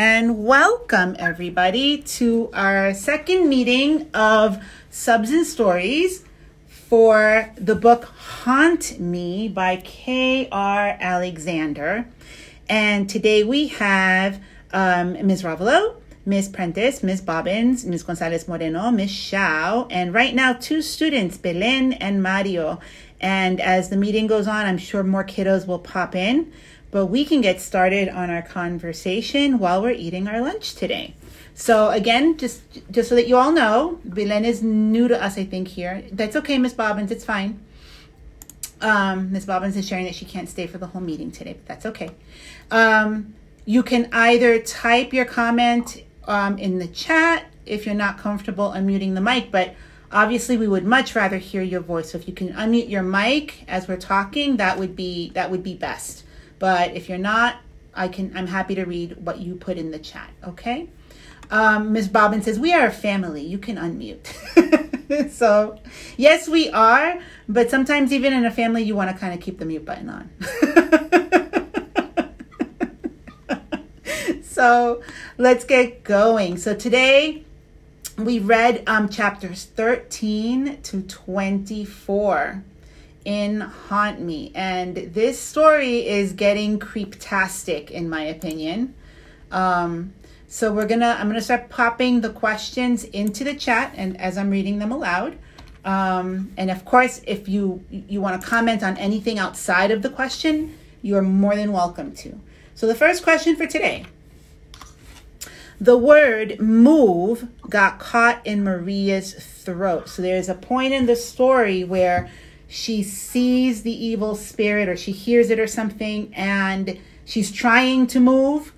and welcome everybody to our second meeting of Subs and Stories for the book Haunt Me by K.R. Alexander. And today we have um, Ms. Ravelo, Ms. Prentice, Ms. Bobbins, Ms. Gonzalez Moreno, Ms. Shao, and right now two students, Belen and Mario. And as the meeting goes on, I'm sure more kiddos will pop in. But we can get started on our conversation while we're eating our lunch today. So again, just just so that you all know, Belen is new to us, I think here. That's okay, Miss Bobbins. It's fine. Um, Miss Bobbins is sharing that she can't stay for the whole meeting today, but that's okay. Um, you can either type your comment um, in the chat if you're not comfortable unmuting the mic, but obviously we would much rather hear your voice. So if you can unmute your mic as we're talking, that would be that would be best. But if you're not, I can I'm happy to read what you put in the chat. Okay. Um, Ms. Bobbin says, We are a family. You can unmute. so, yes, we are. But sometimes, even in a family, you want to kind of keep the mute button on. so, let's get going. So, today we read um, chapters 13 to 24 in Haunt Me. And this story is getting creeptastic, in my opinion. Um, so we're gonna, I'm gonna start popping the questions into the chat, and as I'm reading them aloud. Um, and of course, if you you want to comment on anything outside of the question, you are more than welcome to. So the first question for today. The word move got caught in Maria's throat. So there's a point in the story where she sees the evil spirit or she hears it or something and she's trying to move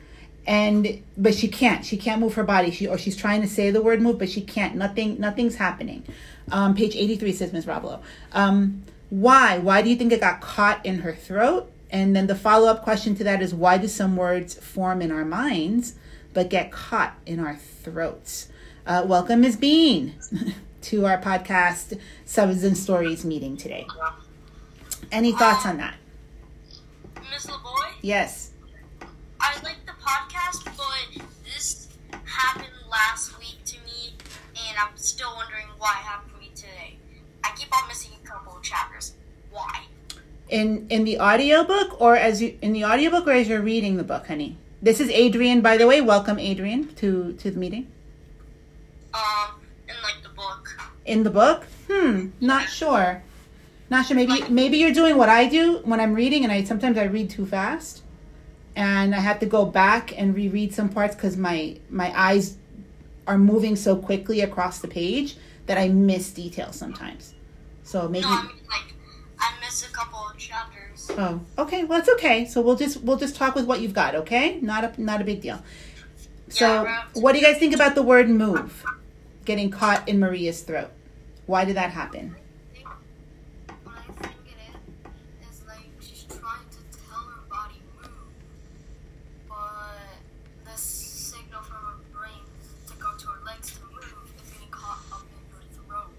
and but she can't. She can't move her body. She or she's trying to say the word move but she can't. Nothing nothing's happening. Um, page 83 says ms. Ravelo. Um, why? Why do you think it got caught in her throat? And then the follow-up question to that is why do some words form in our minds but get caught in our throats? Uh, welcome ms. Bean to our podcast Subs and Stories meeting today. Any thoughts on that? Miss LeBoy? Yes. I like the podcast, but this happened last week to me, and I'm still wondering why it happened to me today. I keep on missing a couple of chapters. Why? In in the audiobook or as you in the audiobook or as you're reading the book, honey? This is Adrian, by the way. Welcome, Adrian, to to the meeting. Um, in like the book. In the book? Hmm, not sure. Not sure. Maybe maybe you're doing what I do when I'm reading, and I sometimes I read too fast, and I have to go back and reread some parts because my my eyes are moving so quickly across the page that I miss details sometimes. So maybe. No, I mean like I missed a couple of chapters. Oh, okay. Well, it's okay. So we'll just we'll just talk with what you've got. Okay, not a not a big deal. So, Yeah, what do you guys think about the word move getting caught in Maria's throat? Why did that happen? What I think it is is like she's trying to tell her body move, but the signal from her brain to go to her legs to move is getting caught up in her throat.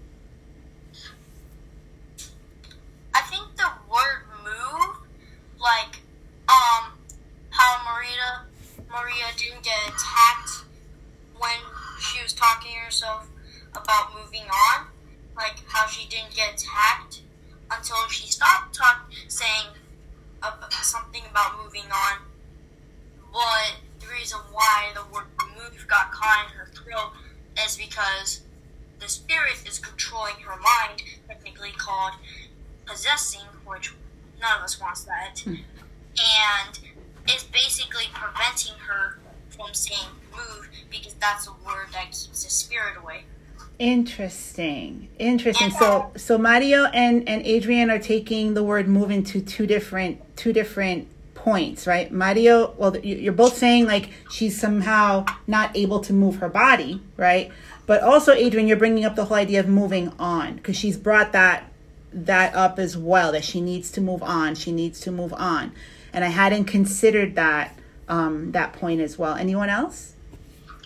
I think the word move, like, um, how Maria Maria didn't get attacked when she was talking to herself about moving on, like how she didn't get attacked until she stopped talk saying ab- something about moving on. But the reason why the word move got caught in her throat is because the spirit is controlling her mind, technically called possessing, which none of us wants that, and it's basically preventing her from saying move because that's a word that keeps the spirit away. Interesting. Interesting. So so Mario and and Adrian are taking the word move into two different two different points, right? Mario, well you're both saying like she's somehow not able to move her body, right? But also Adrian, you're bringing up the whole idea of moving on because she's brought that that up as well that she needs to move on. She needs to move on. And I hadn't considered that um, that point as well. Anyone else?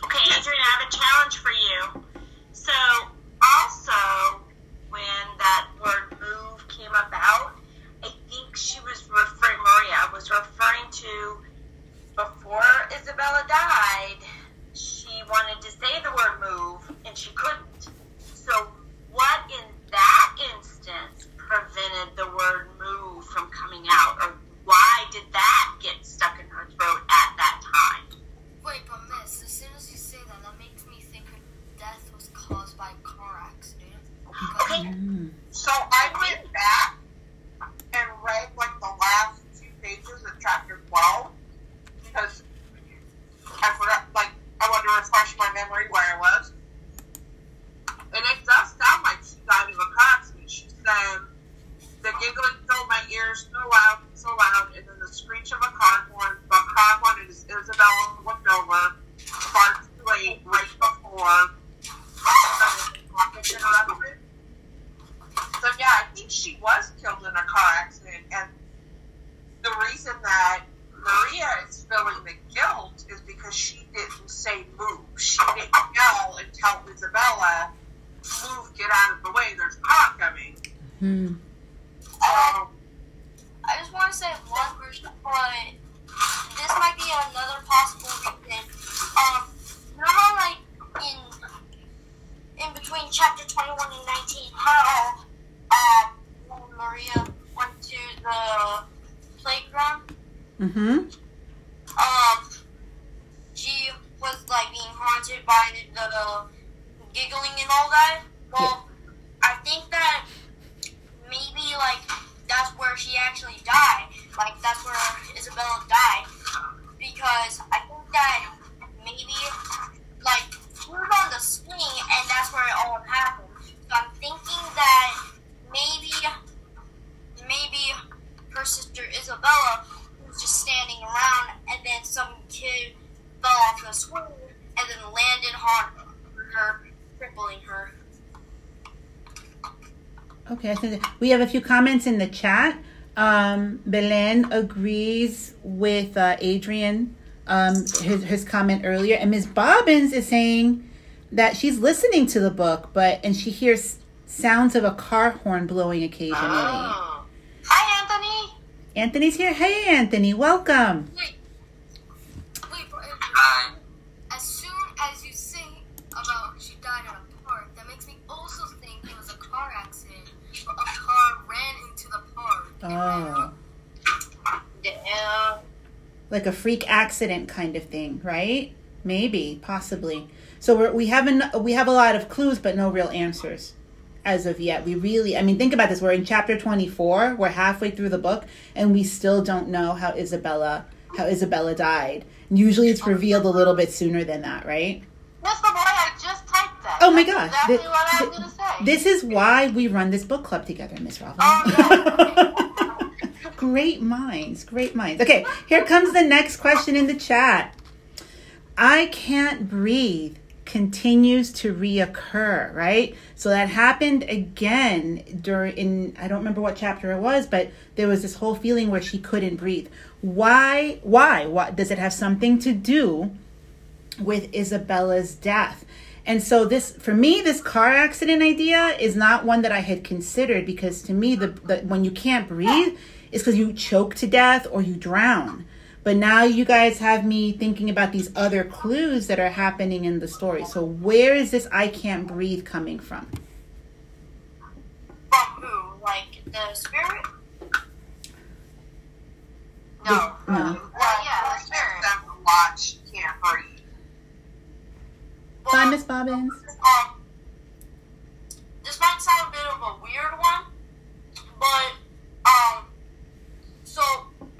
Okay, Adrian, I have a challenge for you. So, also, when that word move came about, I think she was referring, Maria was referring to before Isabella died, she wanted to say the word move and she couldn't. Hmm. Um, I just want to say one, but this might be another possible reason. Um, you know how like in in between chapter twenty one and nineteen, how um when Maria went to the playground, Mm-hmm. um, she was like being haunted by the, the giggling and all that. Well, I think that maybe like that's where she actually died. Like that's where Isabella died because I think that maybe like she was on the swing and that's where it all happened. So I'm thinking that maybe maybe her sister Isabella was just standing around and then some kid fell off the swing and then landed on her, crippling her. Okay, I think that- we have a few comments in the chat. Um, Belen agrees with uh, Adrian, um, his, his comment earlier, and Ms. Bobbins is saying that she's listening to the book, but and she hears sounds of a car horn blowing occasionally. Oh. Hi, Anthony. Anthony's here. Hey, Anthony, welcome. Oh, Yeah. like a freak accident kind of thing, right? Maybe, possibly. So we're, we haven't we have a lot of clues, but no real answers as of yet. We really, I mean, think about this. We're in chapter twenty four. We're halfway through the book, and we still don't know how Isabella how Isabella died. Usually, it's revealed a little bit sooner than that, right? Mr. Boy, I just typed that. Oh my That's gosh! Exactly Thi- what I was going to say. This is why we run this book club together, Miss Robin. Oh, great minds, great minds. Okay, here comes the next question in the chat. I can't breathe continues to reoccur, right? So that happened again during in I don't remember what chapter it was, but there was this whole feeling where she couldn't breathe. Why? Why? What does it have something to do with Isabella's death? And so this for me this car accident idea is not one that I had considered because to me the, the when you can't breathe is cuz you choke to death or you drown. But now you guys have me thinking about these other clues that are happening in the story. So where is this I can't breathe coming from? From who? Like the spirit? no. No. Well, yeah, the spirit. Them to watch can't breathe. Bye, Miss Bobbins. um, this might sound a bit of a weird one, but um, so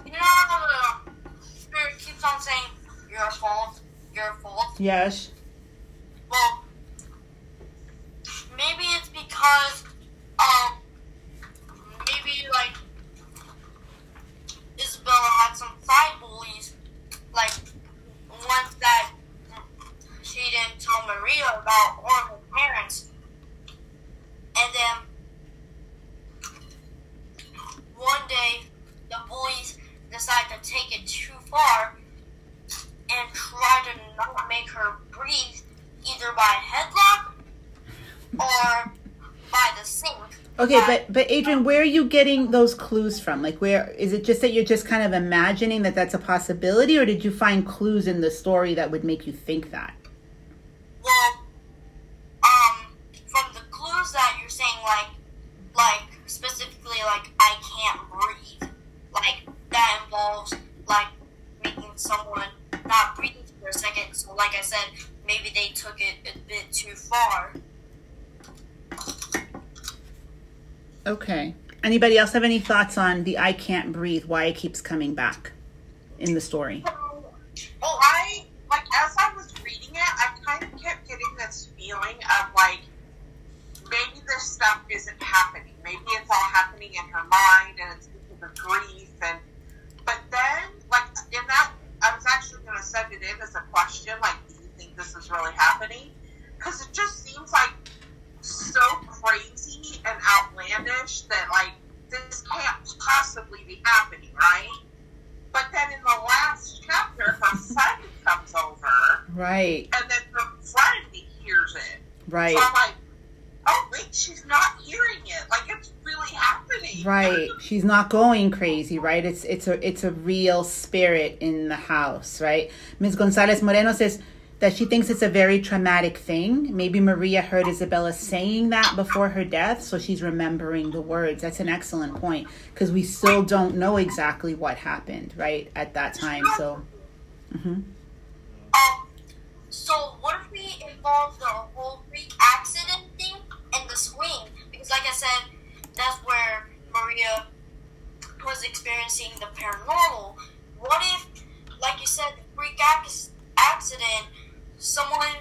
you know how the spirit keeps on saying your fault, your fault. Yes. Well, maybe it's because um, maybe like Isabella had some side bullies, like ones that she didn't tell Maria about or her parents. And then one day the bullies decide to take it too far and try to not make her breathe either by a headlock or by the sink. Okay, but but Adrian, where are you getting those clues from? Like, where is it? Just that you're just kind of imagining that that's a possibility, or did you find clues in the story that would make you think that? Well, um, from the clues that you're saying, like, like specifically, like I can't breathe, like that involves like making someone not breathe for a second. So, like I said, maybe they took it a bit too far. Okay. Anybody else have any thoughts on the I can't breathe? Why it keeps coming back in the story? Well, I like as I was reading it, I kind of kept getting this feeling of like maybe this stuff isn't happening. Maybe it's all happening in her mind and it's because of grief and but then like in that I was actually gonna send it in as a question, like, do you think this is really happening? Because it just seems like so crazy and outlandish that like this can't possibly be happening, right? But then in the last chapter, her son comes over, Right, and then the friend hears it. right. So I'm like, oh wait, she's not hearing it. Like it's really happening? Right. She's not going crazy, right? It's it's a it's a real spirit in the house, right? Ms. Gonzalez Moreno says that she thinks it's a very traumatic thing. Maybe Maria heard Isabella saying that before her death, so she's remembering the words. That's an excellent point because we still don't know exactly what happened, right, at that time. So, hmm Um, so what if we involve the whole freak accident thing and the swing? Because like I said, that's where Maria was experiencing the paranormal. What if, like you said, the freak ac- accident, someone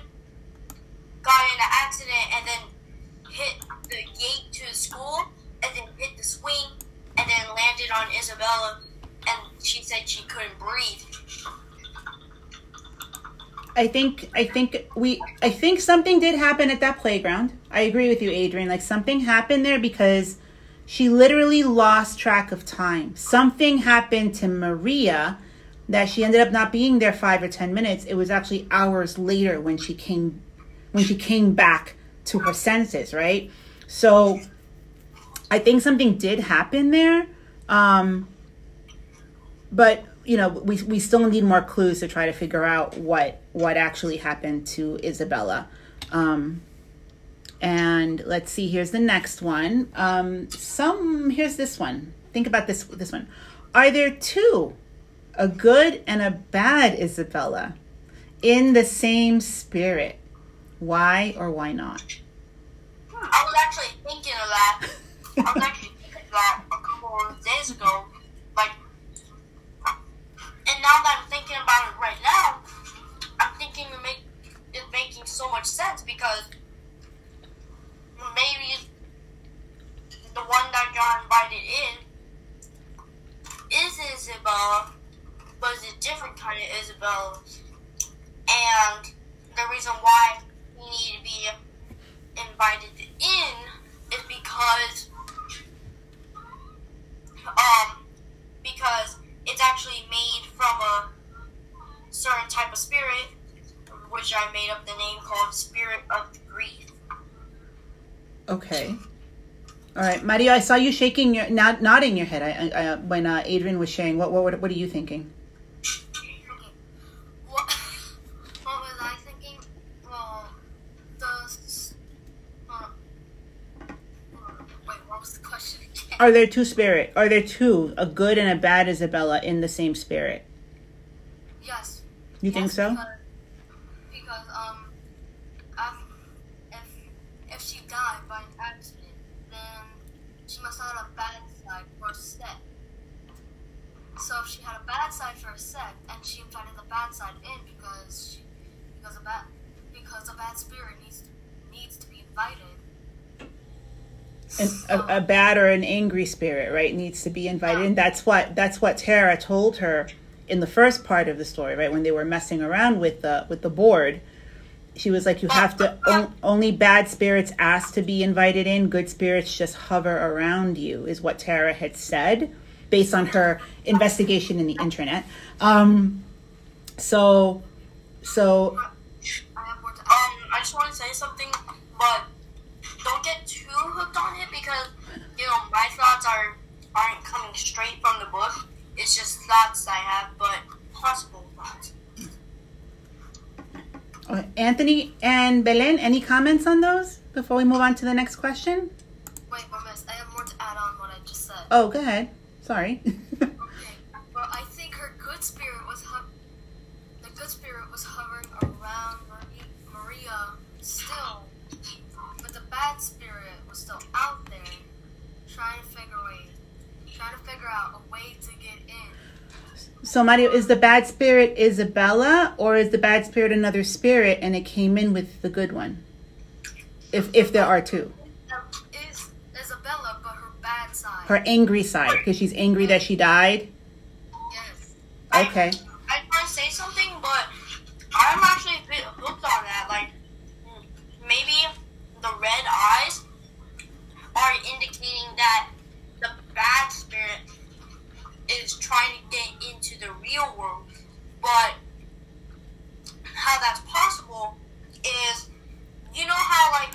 got in an accident and then hit the gate to the school and then hit the swing and then landed on Isabella and she said she couldn't breathe. I think I think we I think something did happen at that playground. I agree with you, Adrian. Like something happened there because she literally lost track of time. Something happened to Maria that she ended up not being there five or ten minutes. It was actually hours later when she came when she came back to her senses, right? So I think something did happen there. Um but you know we we still need more clues to try to figure out what what actually happened to Isabella. Um, and let's see. Here's the next one. Um, some here's this one. Think about this this one. Are there two, a good and a bad Isabella, in the same spirit? Why or why not? I was actually thinking of that. I was actually thinking of that a couple of days ago. And now that I'm thinking about it right now, I'm thinking it make it's making so much sense because maybe the one that got invited in is Isabella, but it's a different kind of Isabella, and the reason why we need to be invited in is because um because it's actually made from a certain type of spirit which I made up the name called Spirit of Grief. Okay. All right, Mario. I saw you shaking your nod, nodding your head. I, I, uh, when uh, Adrian was sharing. What, what what are you thinking? Okay. What, what was I thinking? Well, the. s- Uh, uh, wait, what was the question again? Are there two spirit? Are there two, a good and a bad Isabella, in the same spirit? Yes. You think so? Because, because um, af- if if she died by an accident, then she must have had a bad side for a set. So if she had a bad side for a set, and she invited the bad side in because she, because a bad because a bad spirit needs needs to be invited. An, a, a bad or an angry spirit, right, needs to be invited. And that's what that's what Tara told her in the first part of the story, right, when they were messing around with the with the board. She was like, "You have to on, only bad spirits ask to be invited in. Good spirits just hover around you," is what Tara had said, based on her investigation in the internet. Um, so, so Um, I just want to say something, but don't get too hooked on it because you know my thoughts are aren't coming straight from the book. It's just thoughts I have, but possible thoughts. Anthony and Belen, any comments on those before we move on to the next question? Wait, but miss, I have more to add on what I just said. Oh, go ahead. Sorry. Okay, well, I think her good spirit was ho- the good spirit was hovering around Maria, Maria still, but the bad spirit was still out there, trying to figure way, trying to figure out a way to get in. So Mario, is the bad spirit Isabella or is the bad spirit another spirit and it came in with the good one? If if there are two. Um, now, Is Isabella, but her bad side. Her angry side because she's angry that she died. yes. Okay. I want to say something, but I'm actually a bit hooked on that. Like, maybe the red eyes are indicating that the bad spirit is trying to get into the real world. But how that's possible is, you know how like,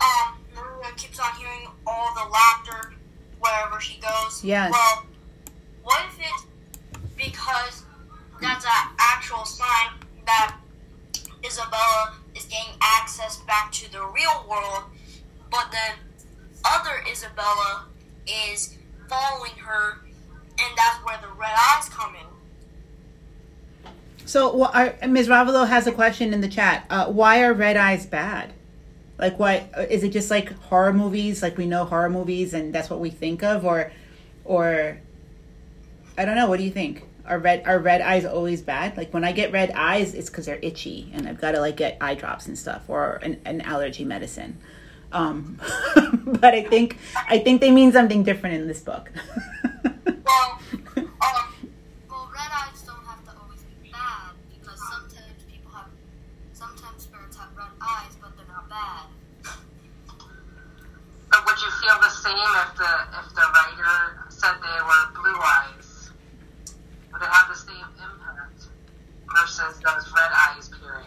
um, Maria keeps on hearing all the laughter wherever she goes. yes. Well, what if it's because that's an actual sign that Isabella is getting access back to the real world, but then other Isabella is following her, and that's where the red eyes come in. So, well, our, Ms. Ravelo has a question in the chat. Uh, why are red eyes bad? Like, why is it just like horror movies? Like we know horror movies, and that's what we think of, or, or, I don't know. What do you think? Are red are red eyes always bad? Like when I get red eyes, it's because they're itchy, and I've got to like get eye drops and stuff, or an, an allergy medicine. Um, but I think I think they mean something different in this book. Well, um, Well, red eyes don't have to always be bad because sometimes people have, sometimes spirits have red eyes, but they're not bad. But would you feel the same if the if the writer said they were blue eyes? Would it have the same impact versus those red eyes peering?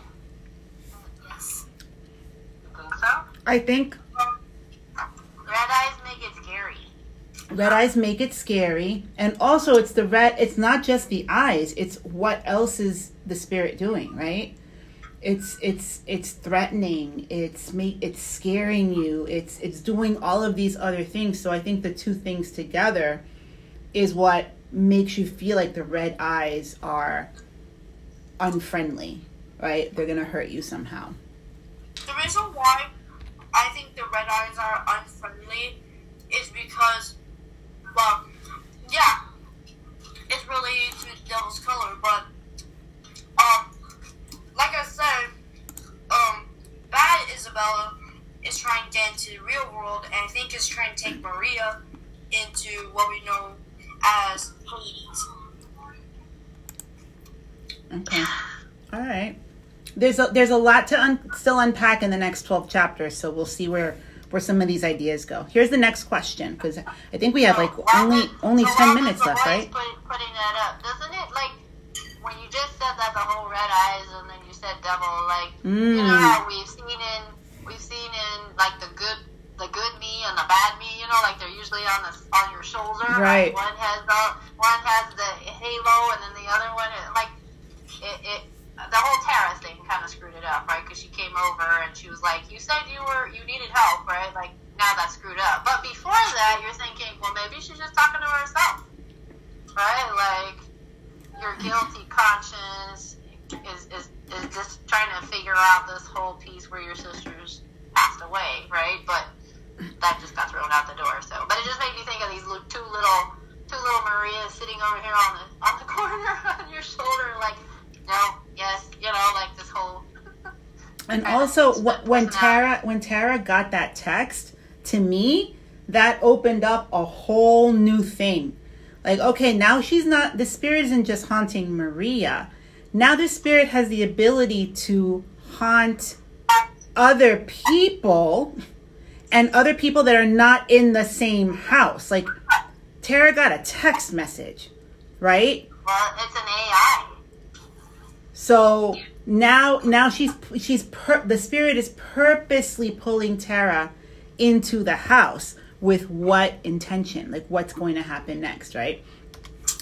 Yes. You think so? I think red eyes make it scary. red eyes make it scary and also it's the red it's not just the eyes it's what else is the spirit doing right it's it's it's threatening. It's make it's scaring you. It's it's doing all of these other things. So i think the two things together is what makes you feel like the red eyes are unfriendly right? They're gonna hurt you somehow. The reason why I think the red eyes are unfriendly is because, well, yeah, it's related to the Devil's Color, but, um, like I said, um, bad Isabella is trying to get into the real world, and I think is trying to take Maria into what we know as Hades. Okay. All right. There's a there's a lot to un, still unpack in the next 12 chapters, so we'll see where where some of these ideas go. Here's the next question because I think we have like only only 10 minutes left, right? Put, putting that up, doesn't it? Like when you just said that the whole red eyes, and then you said devil. Like you know Mm. how we've seen in we've seen in like the good the good me and the bad me. You know, like they're usually on the on your shoulder. Right. Like one has the one has the halo, and then the other one like it. it the whole Tara thing kind of screwed it up, right? Because she came over and she was like, "You said you were you needed help, right? Like now that's screwed up." But before that, you're thinking, "Well, maybe she's just talking to herself, right? Like your guilty conscience is is is just trying to figure out this whole piece where your sister's passed away, right? But that just got thrown out the door. So, but it just made me think of these two little two little Marias sitting over here on the on the corner on your shoulder, like no, yes, you know, like this whole. And also wh- when. Tara when Tara got that text, to me, that opened up a whole new thing. Like, okay, now she's not the spirit isn't just haunting Maria. Now this spirit has the ability to haunt other people and other people that are not in the same house. Like Tara got a text message, right? Well, it's an AI. So now now she's she's per, the spirit is purposely pulling Tara into the house with what intention? Like what's going to happen next, right?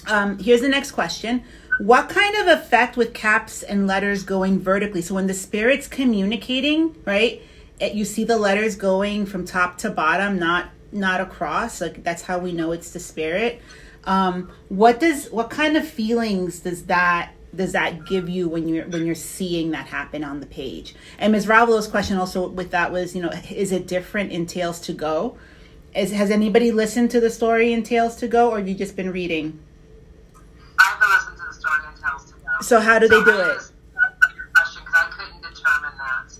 Um, here's the next question. What kind of effect with caps and letters going vertically? So when the spirit's communicating, right? It, you see the letters going from top to bottom, not not across. Like that's how we know it's the spirit. Um, what does what kind of feelings does that does that give you when you're when you're seeing that happen on the page? And Ms. Ravelo's question also with that was, you know, is it different in Tales to Go? Is, has anybody listened to the story in Tales to Go, or you just been reading? I haven't listened to the story in Tales to Go. So how do they So do it? was- that's not your question because I couldn't determine that.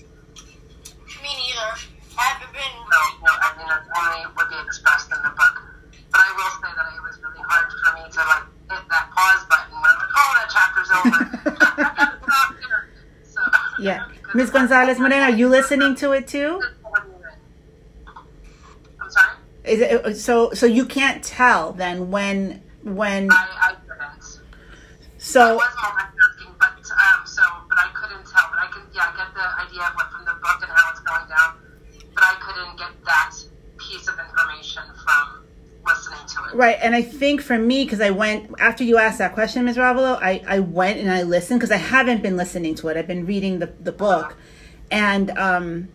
Me neither. I haven't been. No, no, I mean, it's only what they expressed in the book. But I will say that it was really hard for me to like hit that pause button when like, oh, that chapter's over. I gotta stop here. So, Yeah, because Ms. Gonzalez Moreno, are you listening to it too? I'm sorry. Is it uh, so? So you can't tell then when when I I couldn't. I so was multitasking, but um, so but I couldn't tell. But I could, yeah, I get the idea of what from the book and how it's going down. But I couldn't get that piece of information from listening to it. Right, and I think for me, because I went after you asked that question, Ms. Ravelo, I, I went and I listened because I haven't been listening to it. I've been reading the, the book, and um,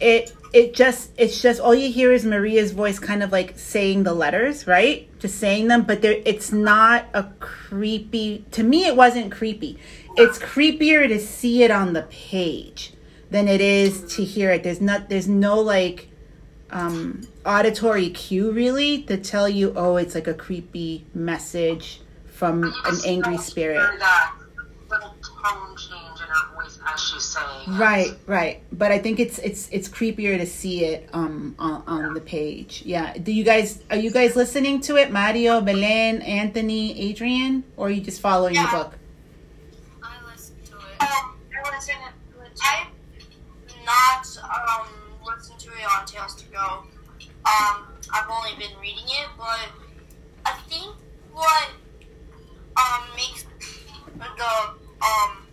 it it just it's just all you hear is Maria's voice, kind of like saying the letters, right? Just saying them, but there it's not a creepy. To me, it wasn't creepy. It's creepier to see it on the page than it is to hear it. There's not there's no like um, auditory cue really to tell you, oh, it's like a creepy message from an angry spirit. Hear that little tone change in her voice as she's saying. it. Right, right. But I think it's it's it's creepier to see it um on, on the page. Yeah. Do you guys are you guys listening to it? Mario, Belen, Anthony, Adrian, or are you just following the book? I listened to it. Um, I listen. I not um it on Tales to Go. Um, I've only been reading it, but I think what um makes the um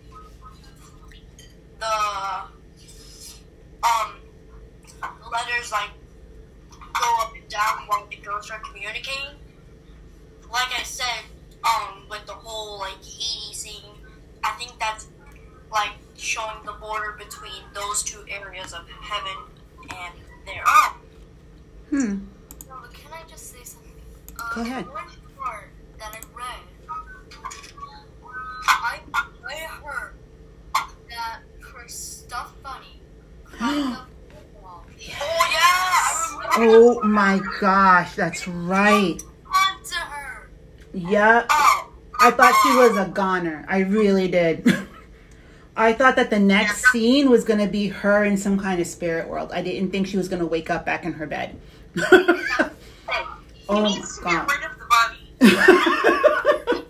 the um letters like go up and down while the ghosts are communicating. Like I said, um, with the whole like Hades thing, I think that's like showing the border between those two areas of heaven and their earth. Hmm. No, but can I just say something? Uh, Go ahead. One part that I read, I I heard that her stuffed bunny climbed up the wall Oh yeah, Oh my gosh, that's right. onto her. Yep. Oh, I thought she was a goner. I really did. I thought that the next scene was going to be her in some kind of spirit world. I didn't think she was going to wake up back in her bed. Oh my needs to get god. rid of the bunny.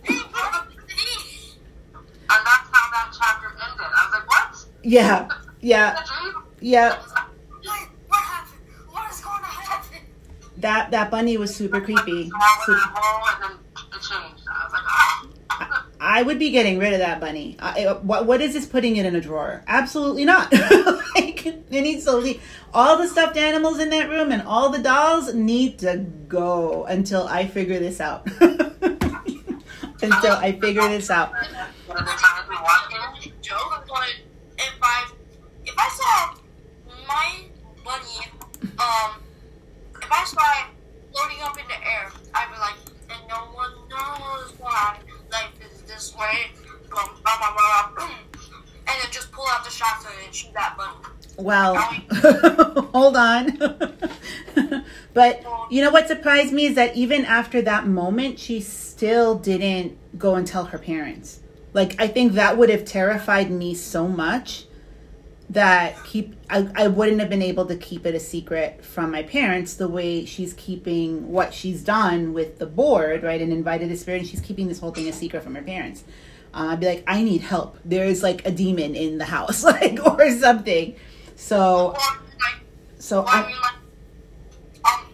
And that's how that chapter ended. I was like, what? yeah. Yeah. Is that a dream? Yeah. Wait, what happened? What is going to happen? That that bunny was super creepy. So I went in Super- a hole and then it changed. I was like, ah. I would be getting rid of that bunny. I, what what is this putting it in a drawer? Absolutely not. like it needs to leave. All the stuffed animals in that room and all the dolls need to go until I figure this out. until I figure this out. If I saw my bunny, um, if I saw it floating up in the air, blah blah blah blah, blah and then just pull out the shotgun and shoot that bunny. Well, hold on. but you know what surprised me is that even after that moment, she still didn't go and tell her parents. Like, I think that would have terrified me so much that keep I, I wouldn't have been able to keep it a secret from my parents the way she's keeping what she's done with the board right and invited a spirit and she's keeping this whole thing a secret from her parents. Uh, i'd be like i need help. There's like a demon in the house like or something. So so I I, mean, like, um,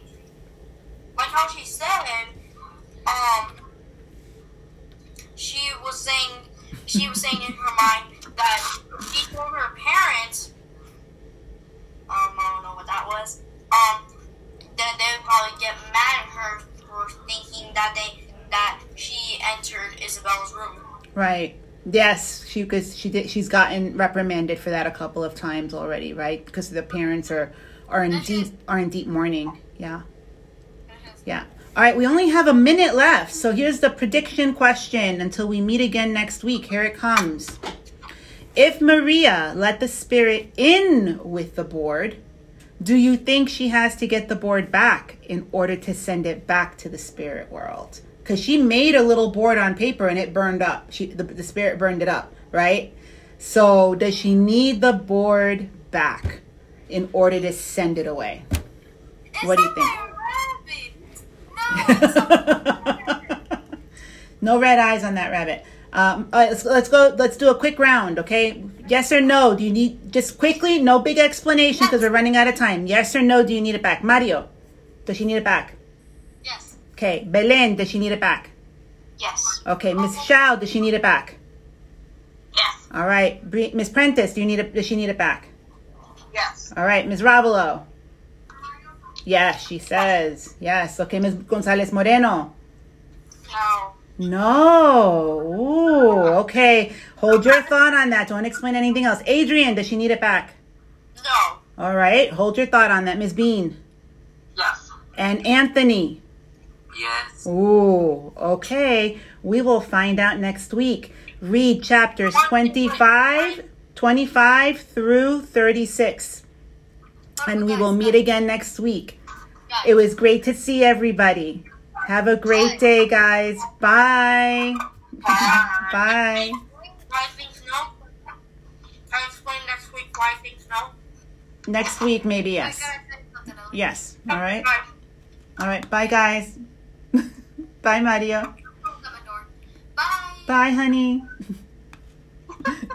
like how she said, um, she was saying, she was saying in her mind that she told her parents, um, I don't know what that was, um, that they would probably get mad at her for thinking that they, that she entered Isabella's room. right yes she because she did she's gotten reprimanded for that a couple of times already right because the parents are are in deep are in deep mourning yeah Yeah. All right, we only have a minute left. So here's the prediction question until we meet again next week. Here it comes. If Maria let the spirit in with the board, do you think she has to get the board back in order to send it back to the spirit world? Because she made a little board on paper and it burned up. She the, the spirit burned it up, right? So does she need the board back in order to send it away? What do you think? no red eyes on that rabbit. Um, all right, let's, let's go. Let's do a quick round, okay? Yes or no? Do you need just quickly? No big explanation because we're running out of time. Yes or no? Do you need it back? Mario, does she need it back? Yes. Okay. Belen, does she need it back? Yes. Okay. Miss Shao, does she need it back? Yes. All right. Miss Prentice, do you need it? Does she need it back? Yes. All right. Miss Ravelo. Yes, she says. Yes. Okay, Ms. Gonzalez Moreno. No. Ooh, okay. Hold your thought on that. Don't explain anything else. Adrian, does she need it back? No. All right. Hold your thought on that, Ms. Bean. Yes. And Anthony. Yes. Ooh, okay. We will find out next week. Read chapters 25, 25 through 36. And we will meet again next week. It was great to see everybody. Have a great day, guys. Bye. Bye. Why things no? I explain next week things no? Next week, maybe, yes. I gotta say something else. Yes. All right. All right. Bye, guys. Bye, Mario. Close the door. Bye. Bye, honey.